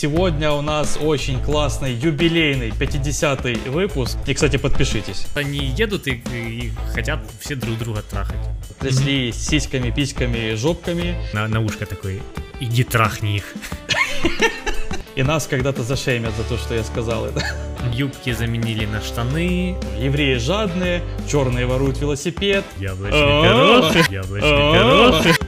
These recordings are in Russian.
Сегодня у нас очень классный юбилейный 50-й выпуск. И, кстати, подпишитесь. Они едут и, и хотят все друг друга трахать. Трясли сиськами, письками, жопками. На, на ушко такой, иди трахни их. И нас когда-то зашеймят за то, что я сказал это. Юбки заменили на штаны. Евреи жадные, черные воруют велосипед. Яблочный пирог. Яблочный пирог.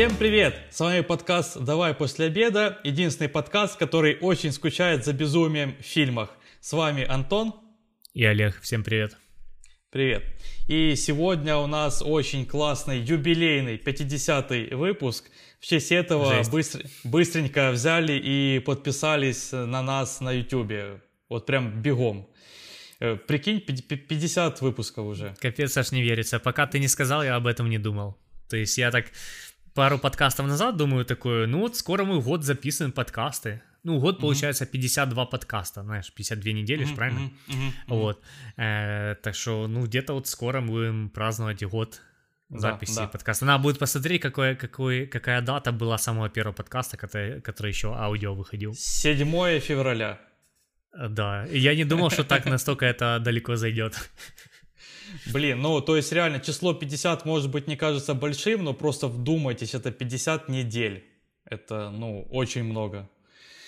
Всем привет! С вами подкаст «Давай после обеда», единственный подкаст, который очень скучает за безумием в фильмах. С вами Антон. И Олег. Всем привет. Привет. И сегодня у нас очень классный юбилейный 50-й выпуск. В честь этого быстр... быстренько взяли и подписались на нас на YouTube. Вот прям бегом. Э, прикинь, 50 выпусков уже. Капец, аж не верится. Пока ты не сказал, я об этом не думал. То есть я так пару подкастов назад думаю такое, ну вот скоро мы год записываем подкасты. Ну, год mm-hmm. получается 52 подкаста, знаешь, 52 недели, mm-hmm. правильно? Mm-hmm. Mm-hmm. Вот. Э, так что, ну, где-то вот скоро мы будем праздновать год записи да, да. подкаста. Надо будет посмотреть, какой, какой, какая дата была самого первого подкаста, который, который еще аудио выходил. 7 февраля. Да, я не думал, что так настолько это далеко зайдет. Блин, ну, то есть реально число 50 может быть не кажется большим, но просто вдумайтесь, это 50 недель. Это, ну, очень много.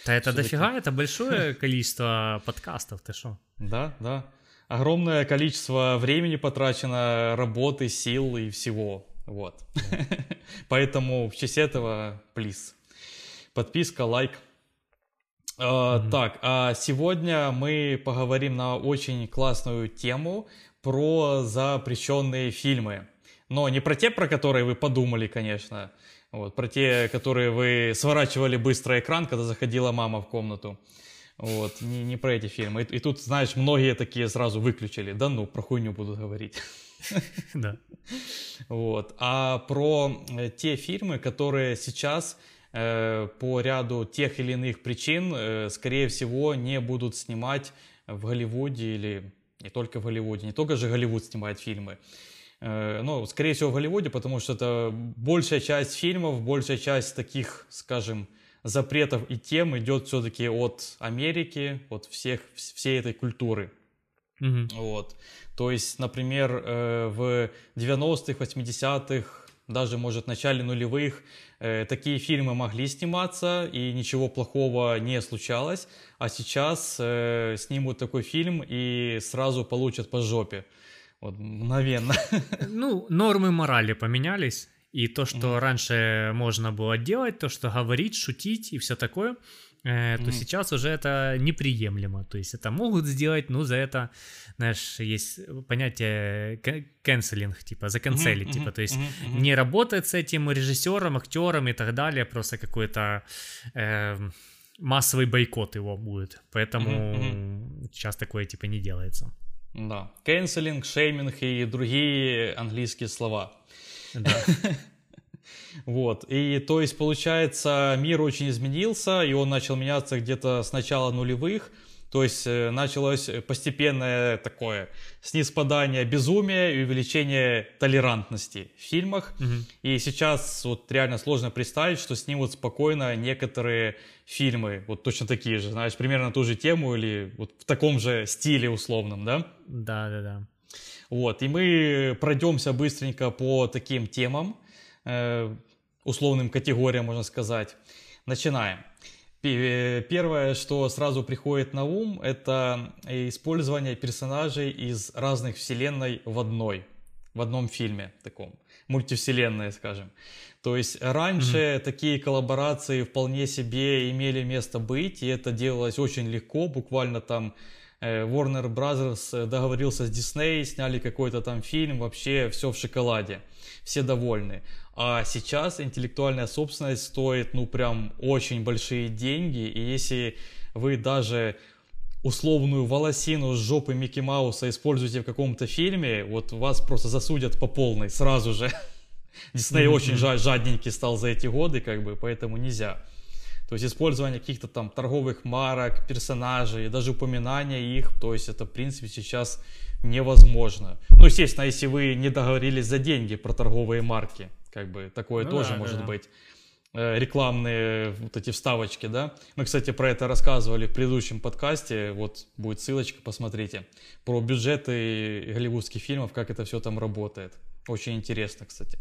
Да это дофига, это большое количество подкастов, ты что? Да, да. Огромное количество времени потрачено, работы, сил и всего. Вот. Поэтому в честь этого, плиз. Подписка, лайк. Uh, mm-hmm. Так, а сегодня мы поговорим на очень классную тему про запрещенные фильмы. Но не про те, про которые вы подумали, конечно. Вот, про те, которые вы сворачивали быстро экран, когда заходила мама в комнату. Вот, не, не про эти фильмы. И, и тут, знаешь, многие такие сразу выключили. Да ну, про хуйню буду говорить. Да. Вот. А про э, те фильмы, которые сейчас э, по ряду тех или иных причин, э, скорее всего, не будут снимать в Голливуде или не только в Голливуде, не только же Голливуд снимает фильмы. Э, ну, скорее всего, в Голливуде, потому что это большая часть фильмов, большая часть таких, скажем, запретов и тем идет все-таки от Америки, от всех, всей этой культуры. Mm-hmm. Вот. То есть, например, э, в 90-х, 80-х, даже, может, в начале нулевых такие фильмы могли сниматься, и ничего плохого не случалось, а сейчас э, снимут такой фильм и сразу получат по жопе. Вот, мгновенно. Ну, нормы морали поменялись, и то, что mm-hmm. раньше можно было делать, то, что говорить, шутить и все такое, э, то mm-hmm. сейчас уже это неприемлемо. То есть это могут сделать, ну, за это, знаешь, есть понятие канцелинг, типа, заканцелить, mm-hmm. типа, то есть mm-hmm. не работать с этим режиссером, актером и так далее, просто какой-то э, массовый бойкот его будет. Поэтому mm-hmm. сейчас такое, типа, не делается. Да, канцелинг, шейминг и другие английские слова. Да. Вот, и то есть, получается, мир очень изменился, и он начал меняться где-то с начала нулевых, то есть э, началось постепенное такое снисходание безумия и увеличение толерантности в фильмах. Угу. И сейчас вот реально сложно представить, что снимут спокойно некоторые фильмы, вот точно такие же, знаешь, примерно ту же тему или вот в таком же стиле условном, да? Да, да, да. Вот, и мы пройдемся быстренько по таким темам. Э, условным категориям, можно сказать. Начинаем. Первое, что сразу приходит на ум, это использование персонажей из разных вселенной в одной, в одном фильме таком, мультивселенная, скажем. То есть раньше mm-hmm. такие коллаборации вполне себе имели место быть, и это делалось очень легко, буквально там э, Warner Brothers договорился с Disney, сняли какой-то там фильм, вообще все в шоколаде, все довольны. А сейчас интеллектуальная собственность стоит, ну, прям очень большие деньги. И если вы даже условную волосину с жопы Микки Мауса используете в каком-то фильме, вот вас просто засудят по полной сразу же. Дисней mm-hmm. очень жадненький стал за эти годы, как бы, поэтому нельзя. То есть использование каких-то там торговых марок, персонажей, даже упоминания их, то есть это, в принципе, сейчас невозможно. Ну, естественно, если вы не договорились за деньги про торговые марки Как бы такое ну, тоже да, может да. быть. Э, рекламные вот эти вставочки, да. Мы, кстати, про это рассказывали в предыдущем подкасте. Вот будет ссылочка, посмотрите. Про бюджеты голливудских фильмов, как это все там работает. Очень интересно, кстати.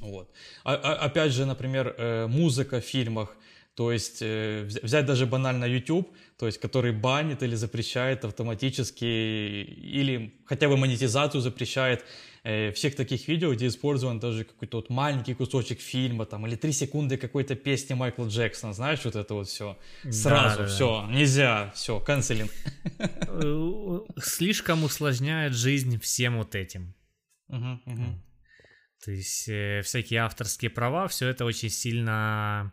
Вот. А, а, опять же, например, э, музыка в фильмах. То есть э, взять даже банально YouTube, то есть который банит или запрещает автоматически, или хотя бы монетизацию запрещает э, всех таких видео, где использован даже какой-то вот маленький кусочек фильма там, или три секунды какой-то песни Майкла Джексона, знаешь, вот это вот все. Сразу да, да, все, да. нельзя, все, канцелинг. Слишком усложняет жизнь всем вот этим. Угу, угу. То есть э, всякие авторские права, все это очень сильно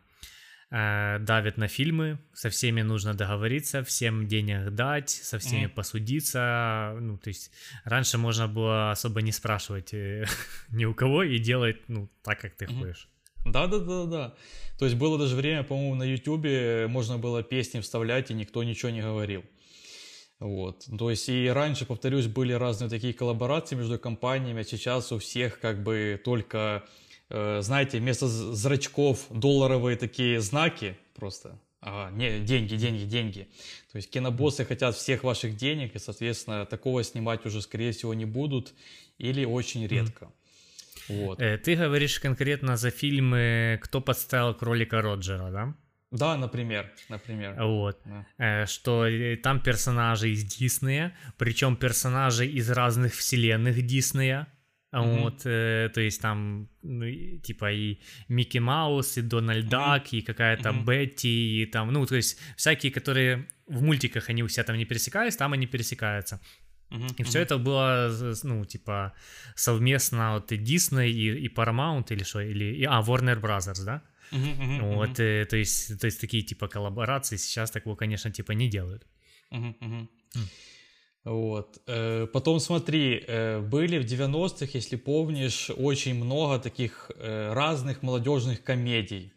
э, давит на фильмы, со всеми нужно договориться, всем денег дать, со всеми mm-hmm. посудиться. Ну, то есть раньше можно было особо не спрашивать э, ни у кого и делать, ну, так, как ты mm-hmm. хочешь. Да, да, да, да. То есть было даже время, по-моему, на Ютубе можно было песни вставлять, и никто ничего не говорил. Вот. То есть и раньше, повторюсь, были разные такие коллаборации между компаниями, а сейчас у всех как бы только, э, знаете, вместо зрачков долларовые такие знаки просто. Ага, не, деньги, деньги, деньги. То есть кинобоссы хотят всех ваших денег, и, соответственно, такого снимать уже, скорее всего, не будут или очень редко. Вот. Э, ты говоришь конкретно за фильмы «Кто подставил кролика Роджера», да? Да, например, например. Вот. Да. Э, что э, там персонажи из Диснея, причем персонажи из разных вселенных Диснея. Mm-hmm. Вот, э, то есть там, ну, типа и Микки Маус, и Дональд Дак, mm-hmm. и какая-то mm-hmm. Бетти, и там, ну, то есть всякие, которые в мультиках они у себя там не пересекались, там они пересекаются. Uh-huh, и все uh-huh. это было, ну, типа, совместно вот и Disney, и, и Paramount, или что, или, и, а, Warner Brothers, да? Uh-huh, uh-huh, вот, uh-huh. то, есть, то есть такие, типа, коллаборации сейчас такого, конечно, типа, не делают. Uh-huh, uh-huh. Mm. Вот. Э, потом смотри, э, были в 90-х, если помнишь, очень много таких э, разных молодежных комедий.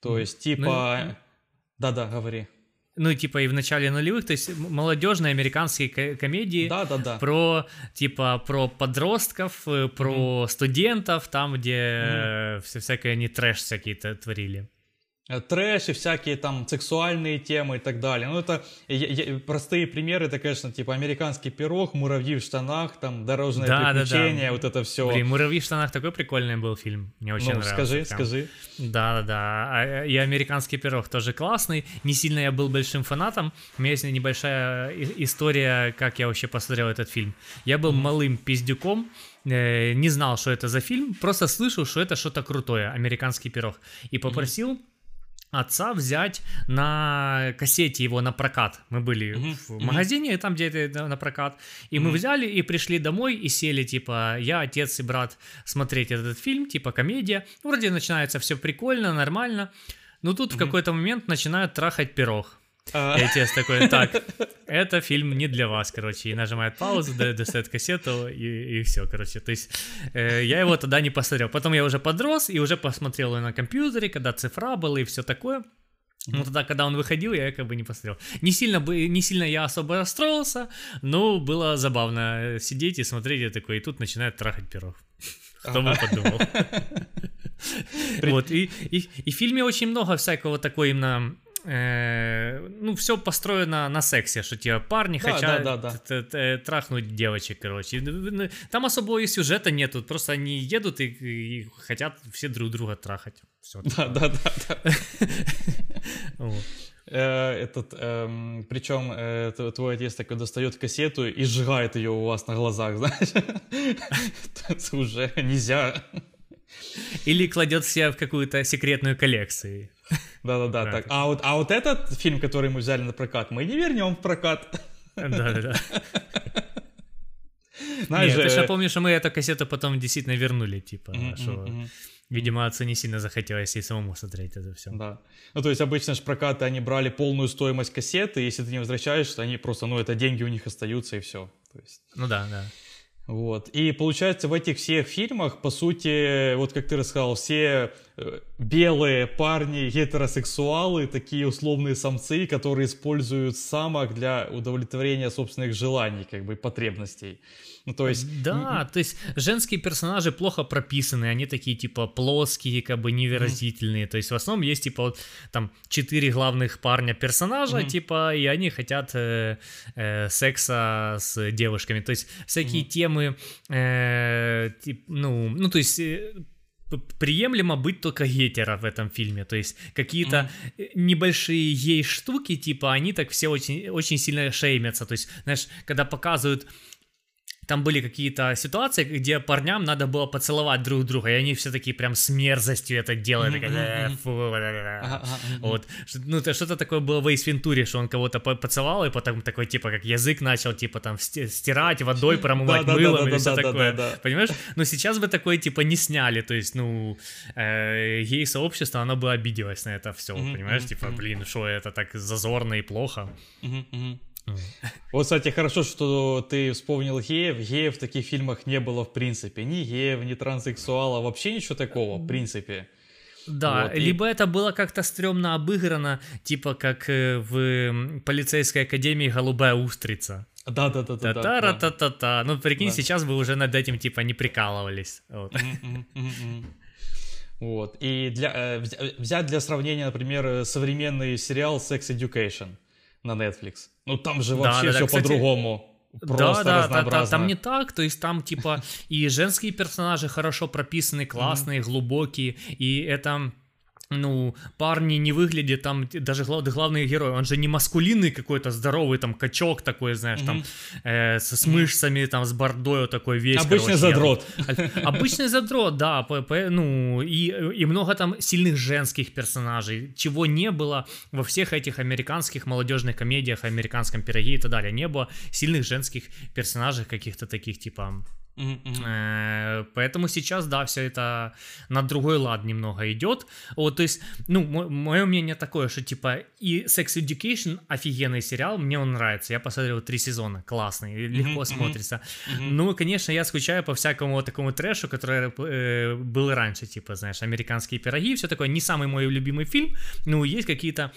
То есть, типа... Ну, Да-да, говори ну, типа, и в начале нулевых, то есть молодежные американские комедии да, да, да. про, типа, про подростков, про mm-hmm. студентов, там, где mm-hmm. все всякое они трэш всякие творили. Э, трэш и всякие там сексуальные темы и так далее. Ну, это я, я, простые примеры, это, конечно, типа американский пирог, муравьи в штанах, там дорожное да, приключение, да, да. вот это все. Блин, муравьи в штанах такой прикольный был фильм, мне очень ну, нравился. скажи, прям. скажи. Да, да, да, и американский пирог тоже классный, не сильно я был большим фанатом, у меня есть небольшая история, как я вообще посмотрел этот фильм. Я был mm-hmm. малым пиздюком, э, не знал, что это за фильм, просто слышал, что это что-то крутое, американский пирог, и попросил mm-hmm отца взять на кассете его на прокат. Мы были uh-huh, в магазине, uh-huh. там где это на прокат. И uh-huh. мы взяли и пришли домой и сели, типа, я, отец и брат смотреть этот фильм, типа комедия. Вроде начинается все прикольно, нормально. Но тут uh-huh. в какой-то момент начинают трахать пирог. А. И отец такой, так, это фильм не для вас, короче, и нажимает паузу, достает кассету, и, и все, короче. То есть э, я его тогда не посмотрел. Потом я уже подрос и уже посмотрел на компьютере, когда цифра была и все такое. Ну, тогда, когда он выходил, я как бы не посмотрел. Не сильно, бы, не сильно я особо расстроился, но было забавно сидеть и смотреть, и такой, и тут начинает трахать пирог. Кто бы подумал. Вот, и, и, и в фильме очень много всякого такой именно э, ну, все построено на сексе, что типа парни да, хотят да, да, да. трахнуть девочек, короче. Там особого и сюжета нету, просто они едут и, и хотят все друг друга трахать. Все. Да, да, да, да. Э, этот, эм, причем э, твой отец такой достает кассету и сжигает ее у вас на глазах, знаешь? Это уже нельзя. Или кладет себя в какую-то секретную коллекцию. Да-да-да. Так. А, вот, а вот этот фильм, который мы взяли на прокат, мы не вернем в прокат. Да-да-да. Знаешь, Нет, ты же помнишь, что мы эту кассету потом действительно вернули, типа, что... Видимо, отцу не сильно захотелось и самому смотреть это все. Да. Ну, то есть обычно же прокаты, они брали полную стоимость кассеты, если ты не возвращаешь, то они просто, ну, это деньги у них остаются, и все. То есть... Ну да, да. Вот. И получается, в этих всех фильмах, по сути, вот как ты рассказал, все белые парни, гетеросексуалы, такие условные самцы, которые используют самок для удовлетворения собственных желаний, как бы потребностей. Ну, то есть... Да, то есть женские персонажи плохо прописаны, они такие, типа, плоские, как бы невыразительные. Mm-hmm. То есть в основном есть, типа, вот там четыре главных парня персонажа, mm-hmm. типа, и они хотят э, э, секса с девушками. То есть всякие mm-hmm. темы, э, тип, ну, ну, то есть... Э, приемлемо быть только гетера в этом фильме, то есть какие-то mm-hmm. небольшие ей штуки, типа они так все очень, очень сильно шеймятся, то есть, знаешь, когда показывают там были какие-то ситуации, где парням надо было поцеловать друг друга, и они все такие прям с мерзостью это делают. Вот. Ну, что-то такое было в Эйс Вентуре, что он кого-то поцеловал, и потом такой, типа, как язык начал, типа, там, стирать водой, промывать мылом и все такое. Понимаешь? Но сейчас бы такое, типа, не сняли, то есть, ну, э, гей-сообщество, оно бы обиделось на это все, понимаешь? Типа, блин, что это так зазорно и плохо. Вот, кстати, хорошо, что ты вспомнил геев. Геев в таких фильмах не было в принципе. Ни геев, ни транссексуала, вообще ничего такого, в принципе. Да, вот, либо и... это было как-то стрёмно обыграно, типа как э, в полицейской академии «Голубая устрица». Да, да, да, да. та та та та Ну, прикинь, да. сейчас бы уже над этим типа не прикалывались. Вот. вот. И для, э, взять для сравнения, например, современный сериал Sex Education на Netflix. Ну там же вообще да, да, все да, по-другому. Просто да, да, да, там не так, то есть там типа и женские персонажи хорошо прописаны, классные, глубокие, и это ну, парни не выглядят там, даже главный, главный герой, он же не маскулинный какой-то здоровый там качок такой, знаешь, mm-hmm. там э, с, с мышцами, там с бордой такой весь. Обычный короче, задрот. Обычный задрот, да, по, по, ну, и, и много там сильных женских персонажей, чего не было во всех этих американских молодежных комедиях, американском пироге и так далее, не было сильных женских персонажей каких-то таких, типа, Mm-hmm. Поэтому сейчас, да, все это на другой лад немного идет. Вот, то есть, ну, мое мнение такое, что типа и Sex Education офигенный сериал, мне он нравится. Я посмотрел три сезона, классный, легко mm-hmm. смотрится. Mm-hmm. Ну, конечно, я скучаю по всякому вот такому трэшу, который э, был раньше, типа, знаешь, американские пироги, все такое. Не самый мой любимый фильм, но есть какие-то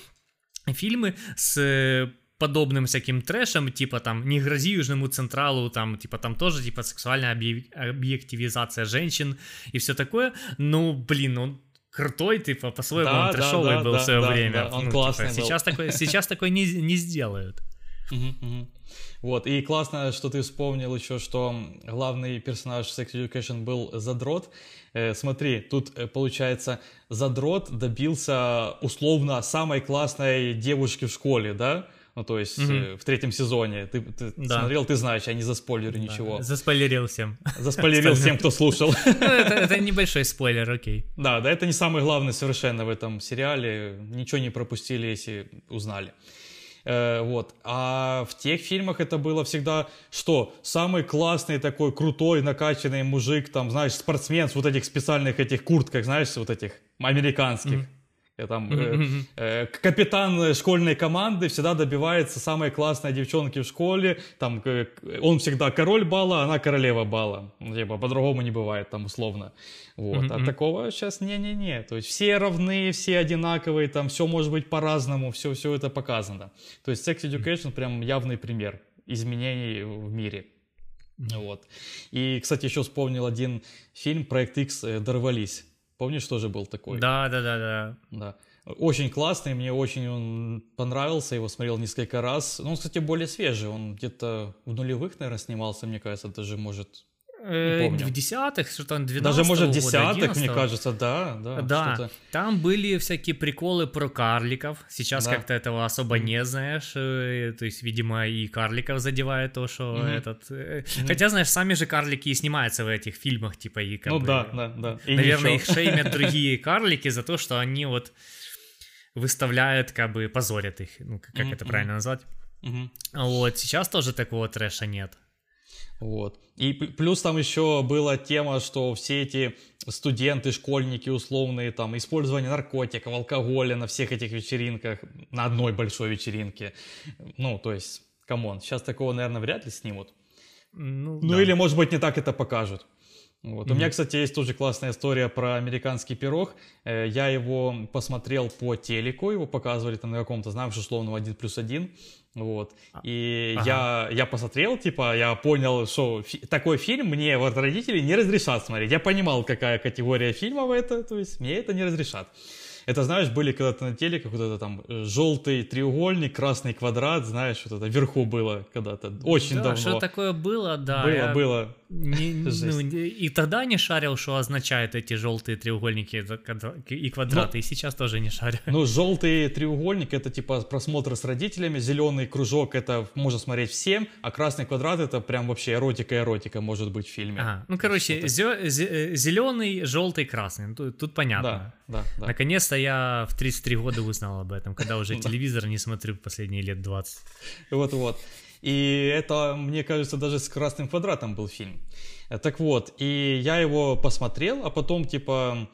фильмы с подобным всяким трэшем, типа там «Не грози Южному Централу», там типа там тоже типа сексуальная объективизация женщин и все такое, ну, блин, он крутой, типа, по-своему да, он трэшовый да, был да, в свое да, время. Да, он ну, классный типа, был. Сейчас такой, сейчас такой не, не сделают. Вот, и классно, что ты вспомнил еще, что главный персонаж Sex Education был задрот. Э, смотри, тут э, получается, задрот добился условно самой классной девушки в школе, да? Ну, то есть mm-hmm. в третьем сезоне. Ты, ты да. смотрел, ты знаешь, я не заспойлерю да. ничего. Заспойлерил всем. Заспойлерил всем, кто слушал. Ну, это небольшой спойлер, окей. Да, да, это не самый главный совершенно в этом сериале. Ничего не пропустили, если узнали. Э, вот. А в тех фильмах это было всегда, что самый классный такой крутой накачанный мужик, там, знаешь, спортсмен с вот этих специальных этих куртках, знаешь, вот этих американских. Mm-hmm там, э, э, капитан школьной команды всегда добивается самой классной девчонки в школе, там, э, он всегда король бала, она королева бала, ну, типа, по-другому не бывает, там, условно, вот, а такого сейчас не-не-не, то есть все равны, все одинаковые, там, все может быть по-разному, все, все это показано, то есть Sex Education прям явный пример изменений в мире. Вот. И, кстати, еще вспомнил один фильм «Проект X. Дорвались». Помнишь, тоже был такой? Да, да, да, да. Да. Очень классный, мне очень он понравился, его смотрел несколько раз. Ну, он, кстати, более свежий, он где-то в нулевых, наверное, снимался, мне кажется, даже, может, Э, в десятых, что там 12 Даже, может, десятых, мне кажется, да, да. Да, там были всякие приколы про карликов. Сейчас да. как-то этого особо не знаешь. Э, то есть, видимо, и карликов задевает то, что mm-hmm. этот... Mm-hmm. Хотя, знаешь, сами же карлики и снимаются в этих фильмах, типа, и как Ну бы, да, да, да. И наверное, ничего. их шеймят другие карлики за то, что они вот выставляют, как бы, позорят их. Ну, как mm-hmm. это правильно назвать? Mm-hmm. Вот, сейчас тоже такого трэша нет. Вот. И плюс там еще была тема, что все эти студенты, школьники условные, там, использование наркотиков, алкоголя на всех этих вечеринках, на одной большой вечеринке. Ну, то есть, come on, сейчас такого, наверное, вряд ли снимут. Ну, ну да. или, может быть, не так это покажут. Вот. Mm-hmm. У меня, кстати, есть тоже классная история про американский пирог. Э, я его посмотрел по телеку, его показывали там на каком-то, знаешь, условном 1 плюс 1. Вот. А, и ага. я, я посмотрел, типа, я понял, что фи- такой фильм мне вот родители не разрешат смотреть. Я понимал, какая категория фильмов это, то есть мне это не разрешат. Это, знаешь, были когда-то на телеке это там э, желтый треугольник, красный квадрат, знаешь, вот это вверху было когда-то, очень да, давно. что такое было, да. Было, я... было. Не, ну, и тогда не шарил, что означают эти желтые треугольники и квадраты, ну, и сейчас тоже не шарю. Ну, желтый треугольник это типа просмотр с родителями, зеленый кружок это можно смотреть всем, а красный квадрат это прям вообще эротика-эротика может быть в фильме. Ага. Ну, короче, зеленый, желтый, красный, тут, тут понятно. Да, да, да. Наконец-то я в 33 года узнал об этом, когда уже телевизор не смотрю последние лет 20. Вот-вот. И это, мне кажется, даже с красным квадратом был фильм. Так вот, и я его посмотрел, а потом, типа,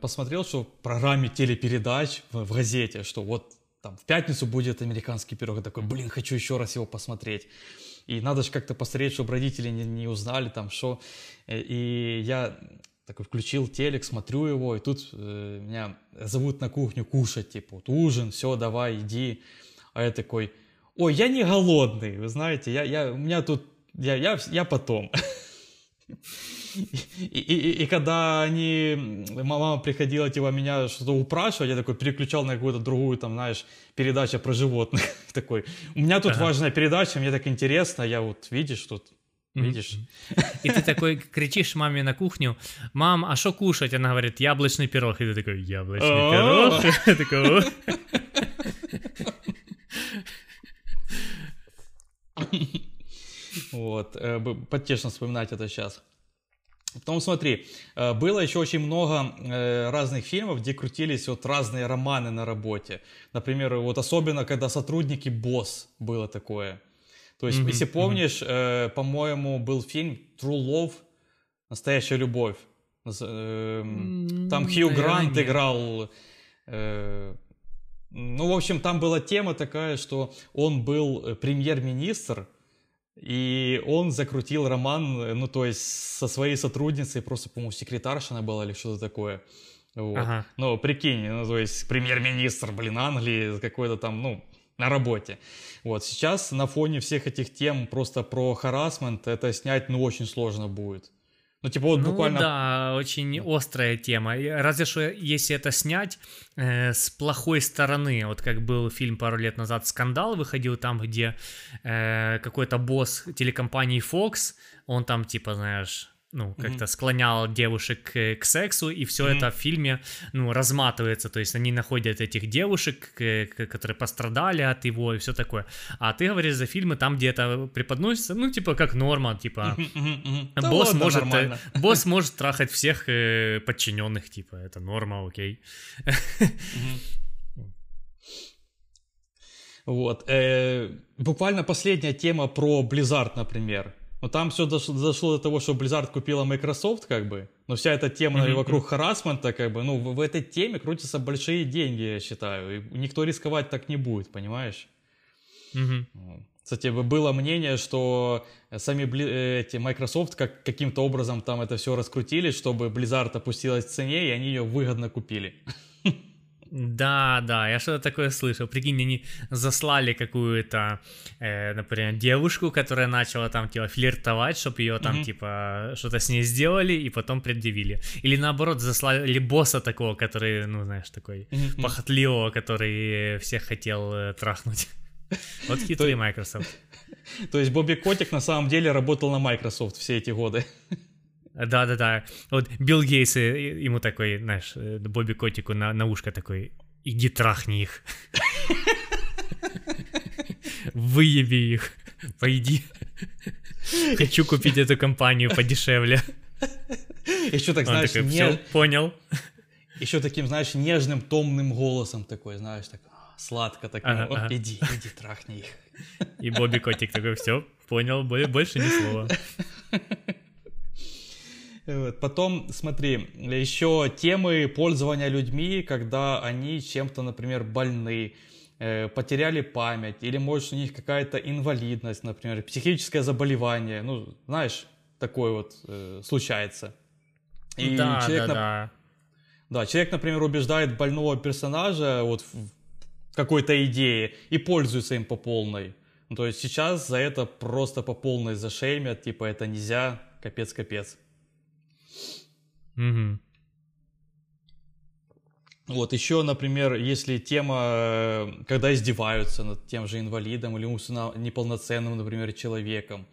посмотрел, что в программе телепередач в, газете, что вот там в пятницу будет американский пирог. Я такой, блин, хочу еще раз его посмотреть. И надо же как-то посмотреть, чтобы родители не, не узнали там, что. И я такой включил телек, смотрю его, и тут э, меня зовут на кухню кушать, типа, вот ужин, все, давай, иди. А я такой, ой, я не голодный, вы знаете, я, я, у меня тут, я, я, я потом. И, и, и когда они, мама приходила, типа, меня что-то упрашивать, я такой переключал на какую-то другую, там, знаешь, передачу про животных. такой, у меня тут ага. важная передача, мне так интересно, я вот, видишь, тут Видишь? И ты такой кричишь маме на кухню, мам, а что кушать? Она говорит, яблочный пирог. И ты такой, яблочный пирог? такой, Вот, э, потешно вспоминать это сейчас. Потом смотри, э, было еще очень много э, разных фильмов, где крутились вот разные романы на работе. Например, вот особенно, когда сотрудники «Босс» было такое. То есть, mm-hmm, если помнишь, mm-hmm. по-моему, был фильм True Love, настоящая любовь. Mm-hmm, там Хью Грант играл. Э, ну, в общем, там была тема такая, что он был э, премьер-министр, и он закрутил роман, э, ну, то есть со своей сотрудницей, просто, по-моему, секретарша она была или что-то такое. Вот. Ага. Ну, прикинь, ну, то есть премьер-министр, блин, Англии, какой-то там, ну, на работе. Вот, сейчас на фоне всех этих тем просто про харасмент это снять, ну, очень сложно будет. Ну, типа вот ну, буквально... да, очень острая тема. Разве что если это снять э, с плохой стороны. Вот как был фильм пару лет назад «Скандал» выходил там, где э, какой-то босс телекомпании Fox, он там типа, знаешь ну, как-то mm-hmm. склонял девушек к, к сексу, и все mm-hmm. это в фильме, ну, разматывается, то есть они находят этих девушек, к, к, которые пострадали от его и все такое. А ты говоришь за фильмы там, где это преподносится, ну, типа, как норма, типа, mm-hmm. босс, да может, э, босс может трахать всех э, подчиненных, типа, это норма, окей. Вот. Э, буквально последняя тема про Blizzard, например. Но там все дошло, дошло до того, что Blizzard купила Microsoft, как бы. Но вся эта тема mm-hmm. вокруг харасмента, как бы, ну, в, в этой теме крутятся большие деньги, я считаю. И никто рисковать так не будет, понимаешь? Mm-hmm. Кстати, было мнение, что сами э, эти Microsoft как, каким-то образом там это все раскрутили, чтобы Blizzard опустилась в цене, и они ее выгодно купили. Да, да, я что-то такое слышал. Прикинь, они заслали какую-то, э, например, девушку, которая начала там, типа, флиртовать, чтобы ее там, mm-hmm. типа, что-то с ней сделали и потом предъявили. Или наоборот, заслали босса такого, который, ну, знаешь, такой mm-hmm. похотливого, который всех хотел э, трахнуть. Вот хитрый Microsoft. То есть Бобби Котик на самом деле работал на Microsoft все эти годы. Да-да-да. Вот Билл Гейс ему такой, знаешь, э, Бобби Котику на, на ушко такой, иди трахни их. Выеби их. Пойди. Хочу купить эту компанию подешевле. Еще так, знаешь, такой, не... понял. Еще таким, знаешь, нежным, томным голосом такой, знаешь, так «А, сладко так, ага, ага. иди, иди, трахни их. И Бобби Котик такой, все, понял, больше ни слова. Потом, смотри, еще темы пользования людьми, когда они чем-то, например, больны, э, потеряли память, или, может, у них какая-то инвалидность, например, психическое заболевание. Ну, знаешь, такое вот э, случается. И да, человек, да, да. Да, человек, например, убеждает больного персонажа вот в какой-то идее и пользуется им по полной. Ну, то есть сейчас за это просто по полной зашеймят, типа это нельзя, капец-капец. Угу. Вот еще, например, если тема, э, когда издеваются над тем же инвалидом или неполноценным, например, человеком,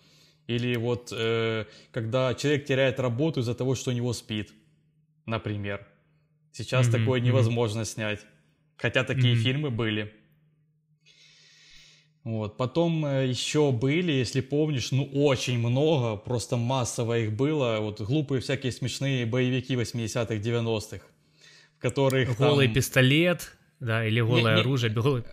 или вот э, когда человек теряет работу из-за того, что у него спит, например. Сейчас mm-hmm, такое невозможно mm-hmm. снять. Хотя такие mm-hmm. фильмы были. Вот. Потом э, еще были, если помнишь, ну очень много, просто массово их было. Вот глупые всякие смешные боевики 80-х, 90-х, в которых Голый там... пистолет, да, или голое не, оружие. Голый...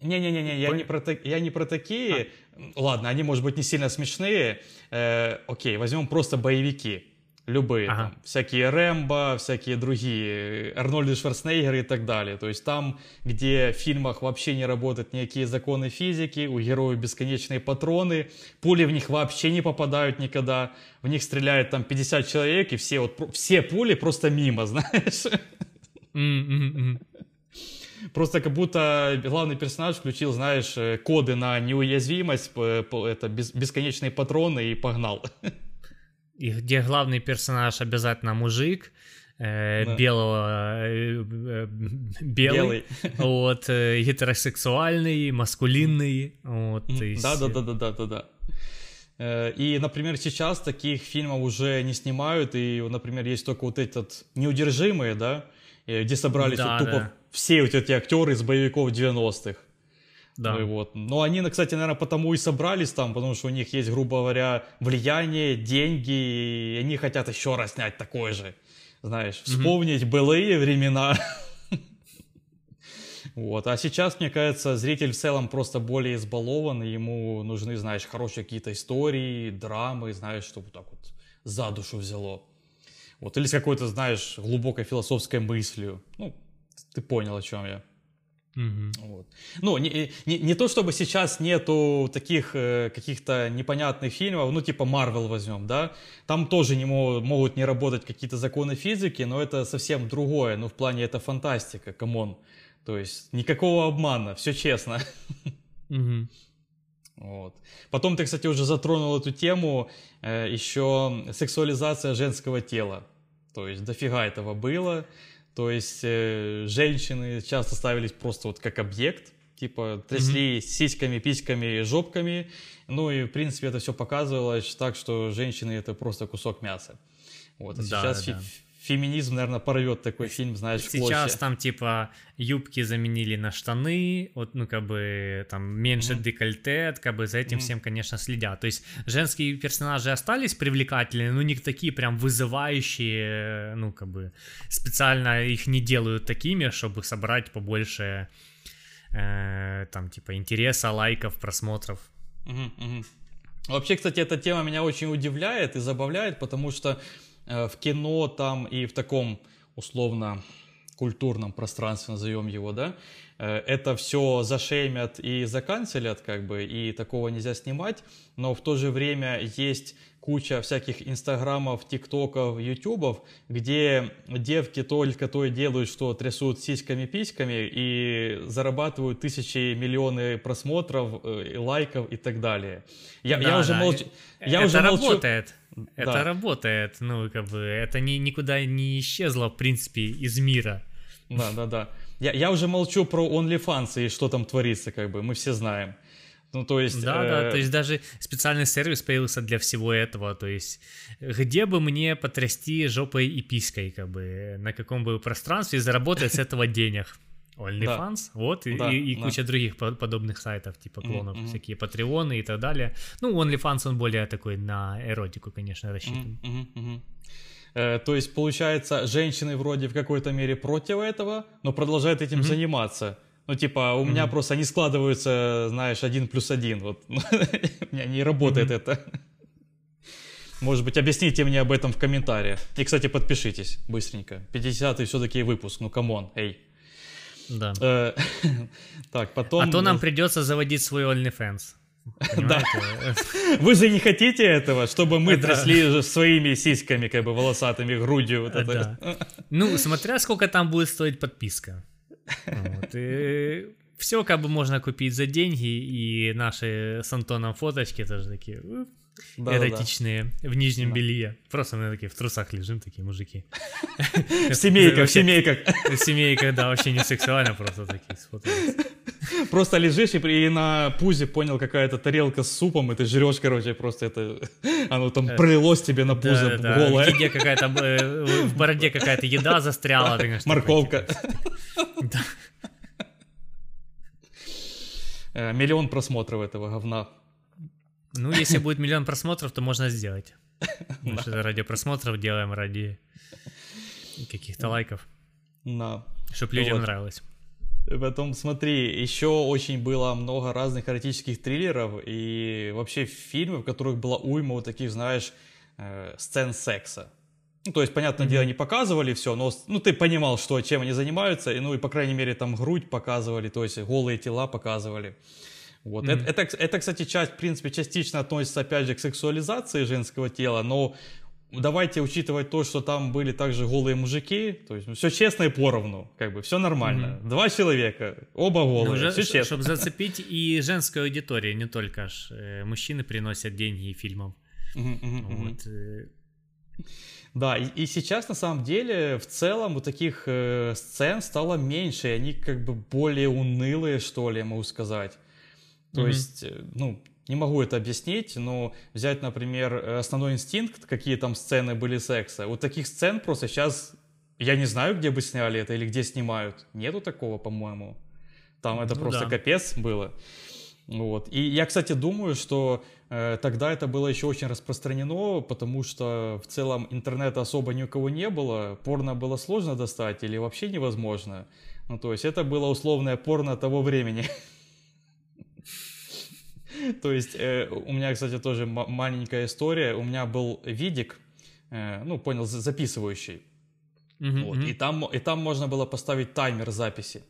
Не-не-не, я, не про, я не про такие. А. Ладно, они, может быть, не сильно смешные. Э, окей, возьмем просто боевики. Любые, ага. там, всякие Рэмбо, всякие другие, Арнольд Шварценеггер и так далее. То есть там, где в фильмах вообще не работают никакие законы физики, у героев бесконечные патроны, пули в них вообще не попадают никогда, в них стреляет там 50 человек, и все, вот, все пули просто мимо, знаешь. Просто как будто главный персонаж включил, знаешь, э, коды на неуязвимость, это бесконечные патроны и погнал. и где главный персонаж обязательно мужик, э, да. белого, э, э белый, вот, э, гетеросексуальный, маскулинный, вот. Да, да, да, да, да, да, да. И, например, сейчас таких фильмов уже не снимают, и, например, есть только вот этот «Неудержимые», да, где собрались да, вот тупо да. все вот эти актеры из боевиков 90-х. Да. Ну, вот. Но они, кстати, наверное, потому и собрались там, потому что у них есть, грубо говоря, влияние, деньги, и они хотят еще раз снять такой же. Знаешь, вспомнить mm-hmm. былые времена. Вот. А сейчас, мне кажется, зритель в целом просто более избалован, и ему нужны, знаешь, хорошие какие-то истории, драмы, знаешь, чтобы так вот за душу взяло. Вот. Или с какой-то, знаешь, глубокой философской мыслью. Ну, ты понял, о чем я. Угу. Вот. Ну, не, не, не то чтобы сейчас нету таких э, каких-то непонятных фильмов, ну, типа Марвел возьмем, да, там тоже не могут, могут не работать какие-то законы физики, но это совсем другое, ну, в плане это фантастика, come on. То есть никакого обмана, все честно. Угу. Вот. Потом ты, кстати, уже затронул эту тему, э, еще сексуализация женского тела. То есть дофига этого было. То есть э, женщины часто ставились просто вот как объект, типа трясли mm-hmm. сиськами, письками, жопками. Ну и в принципе это все показывалось так, что женщины это просто кусок мяса. Вот. А да, сейчас да, феминизм, наверное, порвет такой фильм, знаешь, Сейчас там, типа, юбки заменили на штаны, вот, ну, как бы, там, меньше mm-hmm. декольте, как бы, за этим mm-hmm. всем, конечно, следят. То есть, женские персонажи остались привлекательные, но не такие прям вызывающие, ну, как бы, специально их не делают такими, чтобы собрать побольше, э, там, типа, интереса, лайков, просмотров. Mm-hmm. Вообще, кстати, эта тема меня очень удивляет и забавляет, потому что в кино там и в таком условно культурном пространстве, назовем его, да, э, это все зашеймят и заканцелят, как бы, и такого нельзя снимать, но в то же время есть куча всяких инстаграмов, тиктоков, ютубов, где девки только то и делают, что трясут сиськами-письками и зарабатывают тысячи, миллионы просмотров, э, лайков и так далее. Я, да, я уже, да. молчу, я это уже работает. молчу. Это да. работает, ну, как бы, это ни, никуда не исчезло, в принципе, из мира. Да, да, да. Я, я уже молчу про OnlyFans и что там творится, как бы, мы все знаем. Ну, то есть... Да, э... да, то есть даже специальный сервис появился для всего этого, то есть где бы мне потрясти жопой и пиской, как бы, на каком бы пространстве заработать с этого денег. OnlyFans, да. вот, да, и, и да. куча других подобных сайтов, типа клонов, mm-hmm. всякие патреоны и так далее. Ну, OnlyFans, он более такой на эротику, конечно, рассчитан. Mm-hmm. Mm-hmm. Э, то есть, получается, женщины вроде в какой-то мере против этого, но продолжают этим mm-hmm. заниматься. Ну, типа, у mm-hmm. меня просто не складываются, знаешь, один плюс один. Вот у меня не работает mm-hmm. это. Может быть, объясните мне об этом в комментариях. И, кстати, подпишитесь быстренько. 50-й все-таки выпуск, ну come on, эй. Да. Э, так, потом... А то нам придется заводить свой OnlyFans. Да. Вы же не хотите этого, чтобы мы трясли своими сиськами, как бы волосатыми, грудью. Вот это. Ну, смотря сколько там будет стоить подписка. Вот. И все как бы можно купить за деньги, и наши с Антоном фоточки тоже такие да, эротичные да, в нижнем да. белье. Просто мы такие в трусах лежим, такие мужики. В семейках, в семейках. В семейках, да, вообще не сексуально, просто такие. Просто лежишь и, на пузе понял какая-то тарелка с супом, и ты жрешь, короче, просто это... Оно там э, пролилось тебе на пузе да, голое. В, какая-то, э, в бороде какая-то еда застряла. Морковка. Да. Э, миллион просмотров этого говна. Ну, если будет миллион просмотров, то можно сделать. Мы же ради просмотров делаем, ради каких-то лайков. Да. Чтобы людям нравилось. Потом, смотри, еще очень было много разных эротических триллеров и вообще фильмов, в которых была уйма вот таких, знаешь, э, сцен секса. Ну, то есть, понятное mm-hmm. дело, не показывали все, но ну, ты понимал, что, чем они занимаются, и, ну, и, по крайней мере, там грудь показывали, то есть голые тела показывали. Вот. Mm-hmm. Это, это, это, кстати, часть, в принципе, частично относится, опять же, к сексуализации женского тела, но давайте учитывать то, что там были также голые мужики, то есть все честно и поровну, как бы все нормально. Mm-hmm. Два человека, оба голые, ну, все честно. Чтобы зацепить и женскую аудиторию, не только аж э, мужчины приносят деньги фильмам. Mm-hmm, вот. Э. Да, и, и сейчас на самом деле в целом вот таких э, сцен стало меньше, и они как бы более унылые, что ли, я могу сказать. То mm-hmm. есть, э, ну, не могу это объяснить, но взять, например, основной инстинкт, какие там сцены были секса. Вот таких сцен просто сейчас я не знаю, где бы сняли это или где снимают. Нету такого, по-моему. Там это ну, просто да. капец было. Вот. И я, кстати, думаю, что э, тогда это было еще очень распространено, потому что в целом интернета особо ни у кого не было, порно было сложно достать или вообще невозможно. Ну, то есть это было условное порно того времени. То есть э, у меня, кстати, тоже маленькая история. У меня был видик, э, ну, понял, записывающий. вот, И, там, и там можно было поставить таймер записи.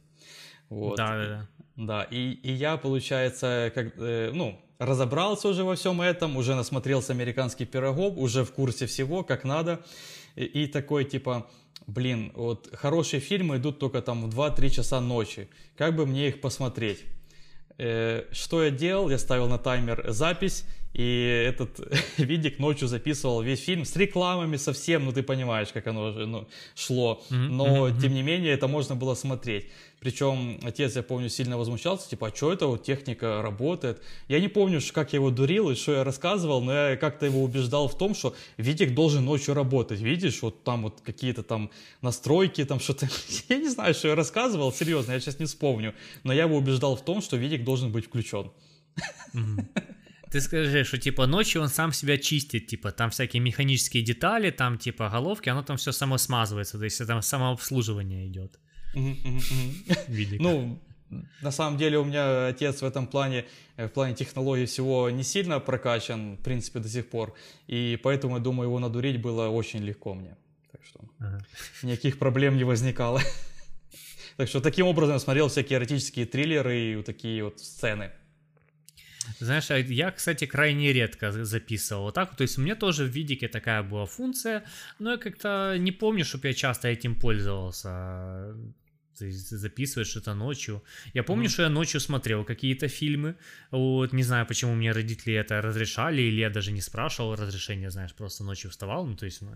Вот. Да, да, да. Да, и, и я, получается, как, э, ну, разобрался уже во всем этом, уже насмотрелся американских пирогов, уже в курсе всего, как надо. И, и такой, типа, блин, вот хорошие фильмы идут только там в 2-3 часа ночи. Как бы мне их посмотреть? Э, что я делал? Я ставил на таймер запись, и этот видик ночью записывал весь фильм с рекламами совсем, ну ты понимаешь, как оно ну, шло. Но, mm-hmm. тем не менее, это можно было смотреть. Причем отец, я помню, сильно возмущался, типа, а что это вот техника работает? Я не помню, как я его дурил и что я рассказывал, но я как-то его убеждал в том, что Витик должен ночью работать. Видишь, вот там вот какие-то там настройки, там что-то... Я не знаю, что я рассказывал, серьезно, я сейчас не вспомню. Но я его убеждал в том, что Витик должен быть включен. Ты скажи, что типа ночью он сам себя чистит, типа там всякие механические детали, там типа головки, оно там все само смазывается, то есть там самообслуживание идет. Ну, на самом деле у меня отец в этом плане, э, в плане технологий всего не сильно прокачан, в принципе, до сих пор. И поэтому, я думаю, его надурить было очень легко мне. Так что ага. никаких проблем не возникало. Так что таким образом я смотрел всякие эротические триллеры и вот такие вот сцены. Знаешь, а я, кстати, крайне редко записывал вот так. То есть у меня тоже в видике такая была функция, но я как-то не помню, чтобы я часто этим пользовался. То есть записываешь это ночью. Я помню, mm-hmm. что я ночью смотрел какие-то фильмы. Вот не знаю, почему мне родители это разрешали, или я даже не спрашивал разрешения, знаешь, просто ночью вставал. Ну, то есть ну,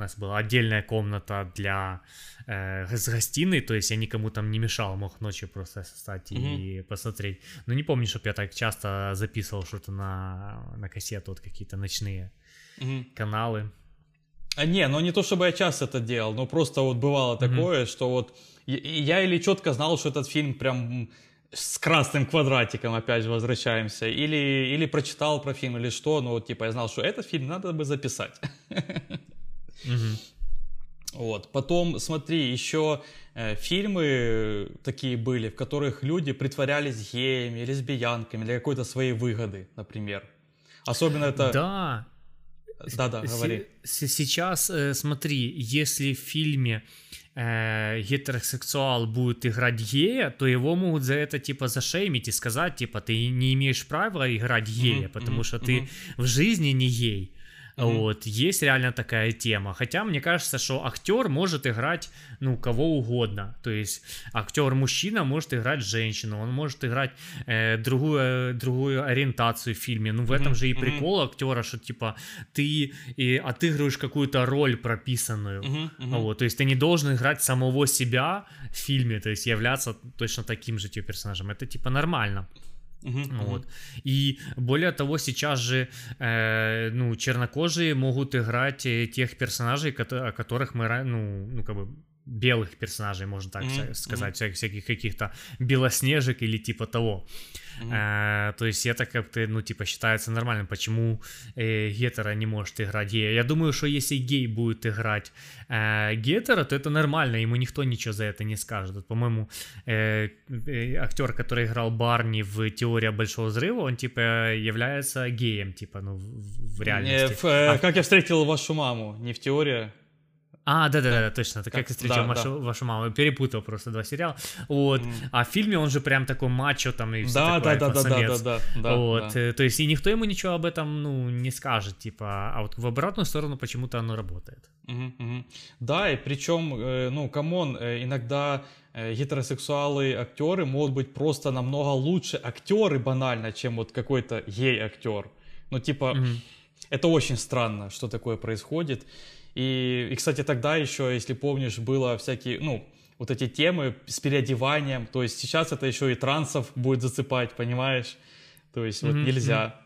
у нас была отдельная комната для э, с гостиной, то есть я никому там не мешал, мог ночью просто встать mm-hmm. и посмотреть. Но не помню, чтобы я так часто записывал что-то на, на кассету, вот какие-то ночные mm-hmm. каналы. А не, ну не то чтобы я часто это делал, но просто вот бывало mm-hmm. такое, что вот я или четко знал, что этот фильм прям с красным квадратиком, опять же, возвращаемся, или, или прочитал про фильм, или что, но вот, типа, я знал, что этот фильм надо бы записать. Вот. Потом, смотри, еще э, фильмы такие были, в которых люди притворялись геями, лесбиянками для какой-то своей выгоды, например. Особенно это... Да, Да-да, говори. Сейчас, э, смотри, если в фильме э, гетеросексуал будет играть гея, то его могут за это типа зашеймить и сказать, типа, ты не имеешь права играть гея, mm-hmm, потому mm-hmm, что ты mm-hmm. в жизни не гей. Mm-hmm. Вот, есть реально такая тема. Хотя мне кажется, что актер может играть, ну, кого угодно. То есть актер мужчина может играть женщину, он может играть э, другую, другую ориентацию в фильме. Ну, в этом же и прикол актера, что типа ты и отыгрываешь какую-то роль прописанную. Mm-hmm. Mm-hmm. Вот, то есть ты не должен играть самого себя в фильме, то есть являться точно таким же типа персонажем. Это типа нормально. Uh-huh, вот. И более того, сейчас же э, ну, чернокожие могут играть э, тех персонажей, о которых мы, ну, ну как бы белых персонажей, можно так mm-hmm. сказать, всяких, всяких каких-то белоснежек или типа того. Mm-hmm. А, то есть это как-то, ну, типа, считается нормальным, почему э, гетера не может играть гея. Я думаю, что если гей будет играть э, гетера, то это нормально, ему никто ничего за это не скажет. Вот, по-моему, э, э, актер, который играл Барни в «Теория Большого Взрыва», он, типа, является геем, типа, ну, в, в реальности. Не, в, э, а... Как я встретил вашу маму, не в «Теория», а, да-да-да, да. точно. Это как, как встретил да, вашу, да. вашу маму. Перепутал просто два сериала. Вот. Mm. А в фильме он же прям такой мачо там и все да, такое, да, да, да, да, да, да, Вот. Да. Э, то есть и никто ему ничего об этом, ну, не скажет, типа, а вот в обратную сторону почему-то оно работает. Угу. Да, и причем, э, ну, come on, э, иногда гетеросексуалы актеры могут быть просто намного лучше актеры банально, чем вот какой-то гей-актер. Ну, типа, угу. это очень странно, что такое происходит. И, и, кстати, тогда еще, если помнишь, было всякие, ну, вот эти темы с переодеванием. То есть сейчас это еще и трансов будет засыпать, понимаешь? То есть вот mm-hmm. нельзя.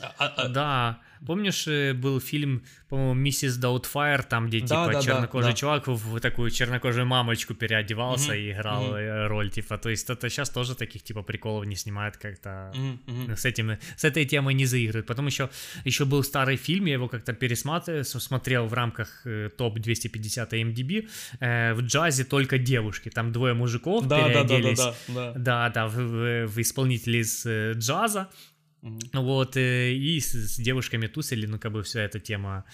А, а, да. Помнишь, э, был фильм, по-моему, «Миссис Даутфайр», там, где, да, типа, да, чернокожий да, чувак в такую чернокожую мамочку переодевался mm-hmm. и играл mm-hmm. роль, типа, то есть это сейчас тоже таких, типа, приколов не снимают как-то, mm-hmm. с этим, с этой темой не заигрывают. Потом еще, еще был старый фильм, я его как-то пересматривал, смотрел в рамках э, топ-250 MDB, э, в джазе только девушки, там двое мужиков да, переоделись, да, да, да, да, да. да, да в, в, в исполнители из джаза, Mm-hmm. Вот, э, и с, с девушками тусили, ну, как бы вся эта тема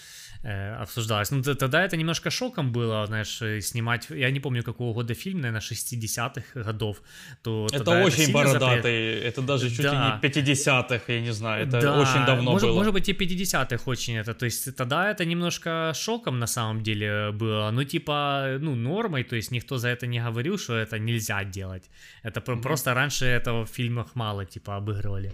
э, обсуждалась. Ну, тогда это немножко шоком было, знаешь, э, снимать, я не помню, какого года фильм, наверное, 60-х годов. То это очень это бородатый, запрет... это даже чуть да. ли не 50-х, я не знаю, это да. очень давно может, было. Может быть, и 50-х очень это, то есть тогда это немножко шоком на самом деле было, ну, типа, ну, нормой, то есть никто за это не говорил, что это нельзя делать. Это mm-hmm. просто раньше этого в фильмах мало, типа, обыгрывали.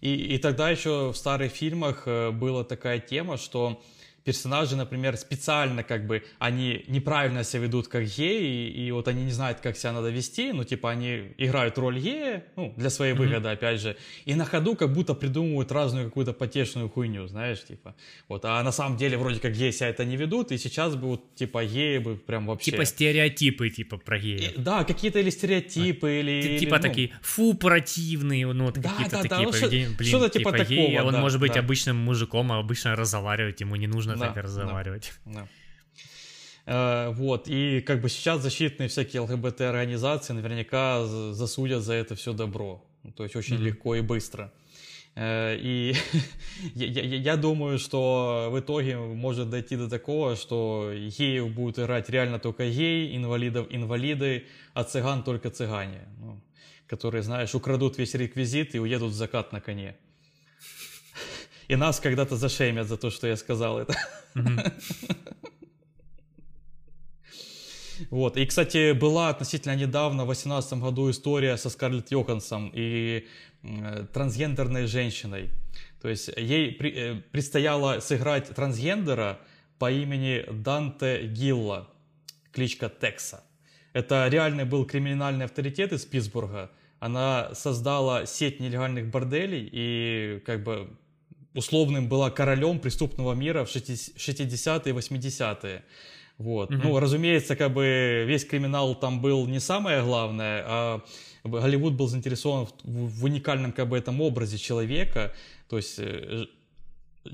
И, и тогда еще в старых фильмах э, была такая тема, что персонажи, например, специально как бы, они неправильно себя ведут как геи, и, и вот они не знают, как себя надо вести, ну, типа, они играют роль гея, ну, для своей выгоды, mm-hmm. опять же, и на ходу как будто придумывают разную какую-то потешную хуйню, знаешь, типа, вот, а на самом деле вроде как геи себя это не ведут, и сейчас бы вот, типа, геи бы прям вообще... Типа стереотипы, типа, про геев. Да, какие-то или стереотипы, а, или... Типа или, такие, фу, противные, ну, вот да, какие-то да, такие да, поведения, блин, что-то типа, типа такого, геи, он да, может быть да. обычным мужиком, а обычно разговаривать ему не нужно да, так разговаривать. Да, да. Вот, и как бы сейчас защитные всякие ЛГБТ-организации наверняка засудят за это все добро. То есть очень mm-hmm. легко и быстро. Э, и я, я, я думаю, что в итоге может дойти до такого, что геев будут играть реально только геи, инвалидов инвалиды, а цыган только цыгане. Ну, которые, знаешь, украдут весь реквизит и уедут в закат на коне. И нас когда-то зашемят за то, что я сказал это. Вот. И, кстати, была относительно недавно, в 2018 году, история со Скарлетт Йоханссон и э, трансгендерной женщиной. То есть ей при, э, предстояло сыграть трансгендера по имени Данте Гилла, кличка Текса. Это реальный был криминальный авторитет из Питтсбурга. Она создала сеть нелегальных борделей и как бы условным была королем преступного мира в 60-е и 80-е. Вот. Mm-hmm. Ну, разумеется, как бы весь криминал там был не самое главное, а Голливуд был заинтересован в, в уникальном как бы этом образе человека. То есть э,